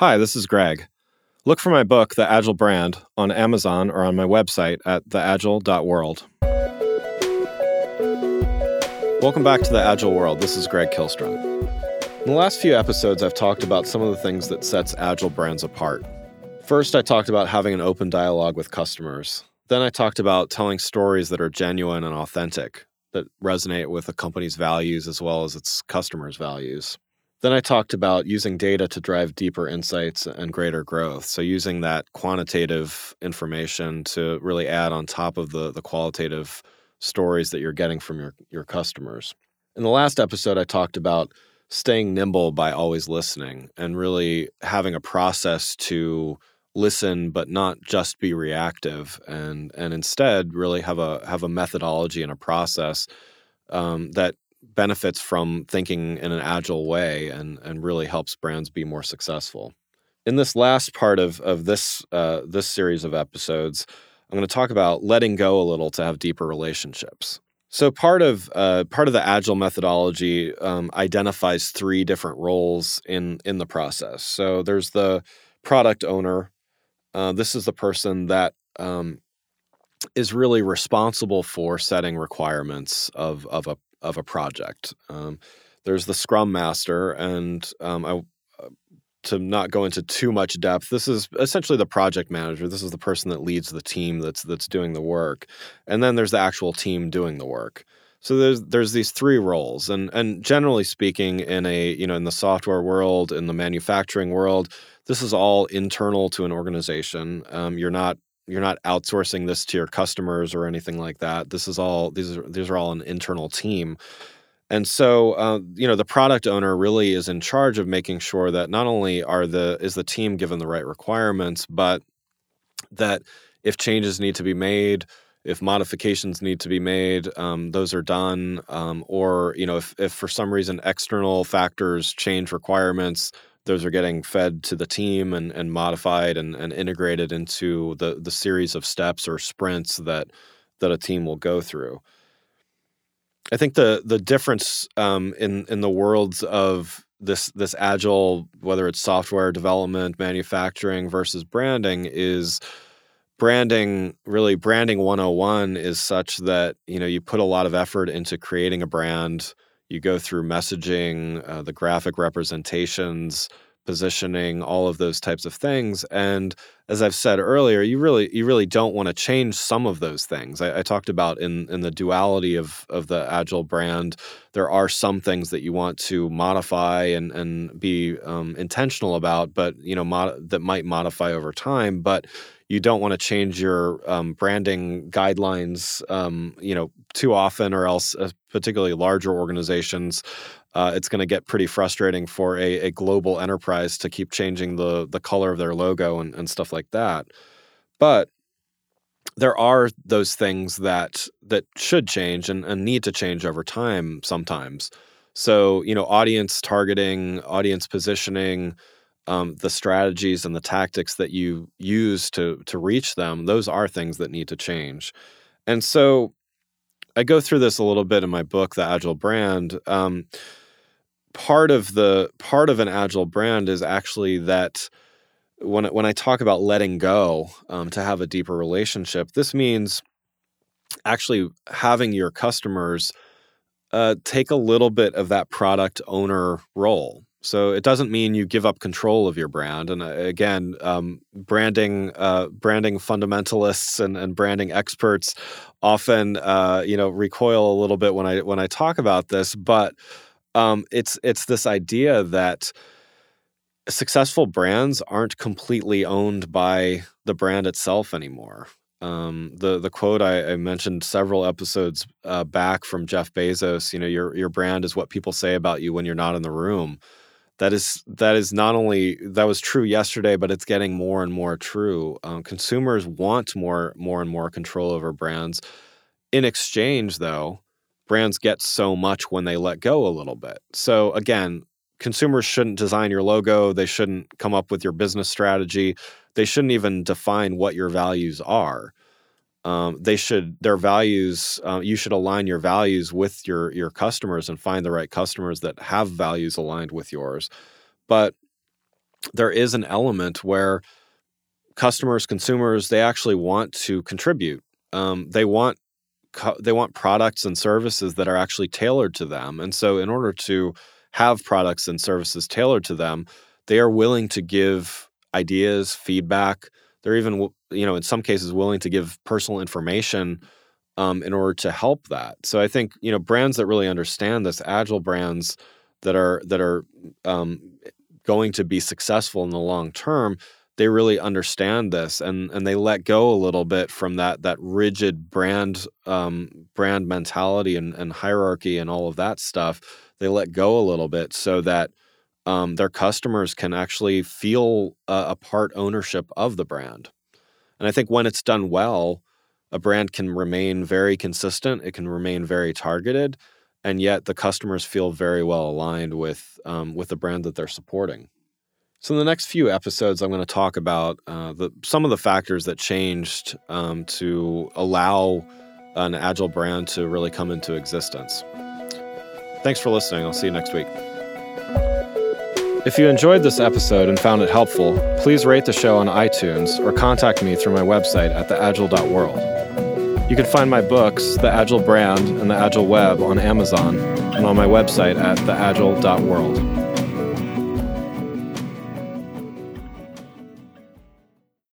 Hi, this is Greg. Look for my book, The Agile Brand, on Amazon or on my website at theagile.world. Welcome back to the Agile World. This is Greg Kihlström. In the last few episodes, I've talked about some of the things that sets Agile brands apart. First, I talked about having an open dialogue with customers. Then I talked about telling stories that are genuine and authentic, that resonate with a company's values as well as its customers' values. Then I talked about using data to drive deeper insights and greater growth. So using that quantitative information to really add on top of the, the qualitative stories that you're getting from your, your customers. In the last episode, I talked about staying nimble by always listening and really having a process to listen but not just be reactive and and instead really have a have a methodology and a process um, that benefits from thinking in an agile way and and really helps brands be more successful. In this last part of of this uh, this series of episodes, I'm going to talk about letting go a little to have deeper relationships. So part of uh, part of the agile methodology um, identifies three different roles in in the process. So there's the product owner. Uh, this is the person that um, is really responsible for setting requirements of of a of a project. Um, there's the Scrum Master, and um, I, uh, to not go into too much depth, this is essentially the project manager. This is the person that leads the team that's that's doing the work, and then there's the actual team doing the work. So there's there's these three roles, and and generally speaking, in a you know in the software world, in the manufacturing world, this is all internal to an organization. Um, you're not you're not outsourcing this to your customers or anything like that. This is all these are these are all an internal team. And so, uh, you know, the product owner really is in charge of making sure that not only are the is the team given the right requirements, but that if changes need to be made, if modifications need to be made, um, those are done. Um, or you know, if if for some reason external factors change requirements, those are getting fed to the team and, and modified and, and integrated into the, the series of steps or sprints that that a team will go through. I think the the difference um, in in the worlds of this this agile, whether it's software development, manufacturing versus branding, is branding really branding 101 is such that you know you put a lot of effort into creating a brand you go through messaging, uh, the graphic representations, positioning, all of those types of things. And as I've said earlier, you really you really don't want to change some of those things. I, I, talked about in in the duality of of the agile brand, there are some things that you want to modify and and be um, intentional about, but you know mod- that might modify over time. But you don't want to change your um, branding guidelines, um, you know, too often, or else, uh, particularly larger organizations, uh, it's going to get pretty frustrating for a, a, global enterprise to keep changing the the color of their logo and, and stuff like that. But there are those things that that should change and, and need to change over time sometimes. So, you know, audience targeting, audience positioning, um, the strategies and the tactics that you use to to reach them, those are things that need to change. And so I go through this a little bit in my book, The Agile Brand. Um, part of the part of an agile brand is actually that when when I talk about letting go um, to have a deeper relationship, this means actually having your customers uh, take a little bit of that product owner role. So it doesn't mean you give up control of your brand. And uh, again, um, branding uh, branding fundamentalists and, and branding experts often uh, you know recoil a little bit when I when I talk about this. But um, it's it's this idea that successful brands aren't completely owned by the brand itself anymore. Um, the the quote I, I, mentioned several episodes uh, back from Jeff Bezos, you know, your your brand is what people say about you when you're not in the room that is that is not only that was true yesterday, but it's getting more and more true. Um, consumers want more more and more control over brands. In exchange, though, brands get so much when they let go a little bit. So again, consumers shouldn't design your logo. They shouldn't come up with your business strategy. They shouldn't even define what your values are um, they should their values uh, you should align your values with your your customers and find the right customers that have values aligned with yours but there is an element where customers, consumers, they actually want to contribute. Um, they want they want products and services that are actually tailored to them. And so, in order to have products and services tailored to them, they are willing to give ideas, feedback. They're even, you know, in some cases, willing to give personal information um, in order to help that. So I think you know brands that really understand this, agile brands that are that are um, going to be successful in the long term, they really understand this and and they let go a little bit from that that rigid brand um, brand mentality and, and hierarchy and all of that stuff. They let go a little bit so that um, their customers can actually feel a, part ownership of the brand. And I think when it's done well, a brand can remain very consistent, it can remain very targeted, and yet the customers feel very well aligned with um, with the brand that they're supporting. So in the next few episodes, I'm going to talk about uh, the, some of the factors that changed um, to allow an agile brand to really come into existence. Thanks for listening. I'll see you next week. If you enjoyed this episode and found it helpful, please rate the show on iTunes or contact me through my website at theagile.world. You can find my books, The Agile Brand and The Agile Web, on Amazon and on my website at theagile.world.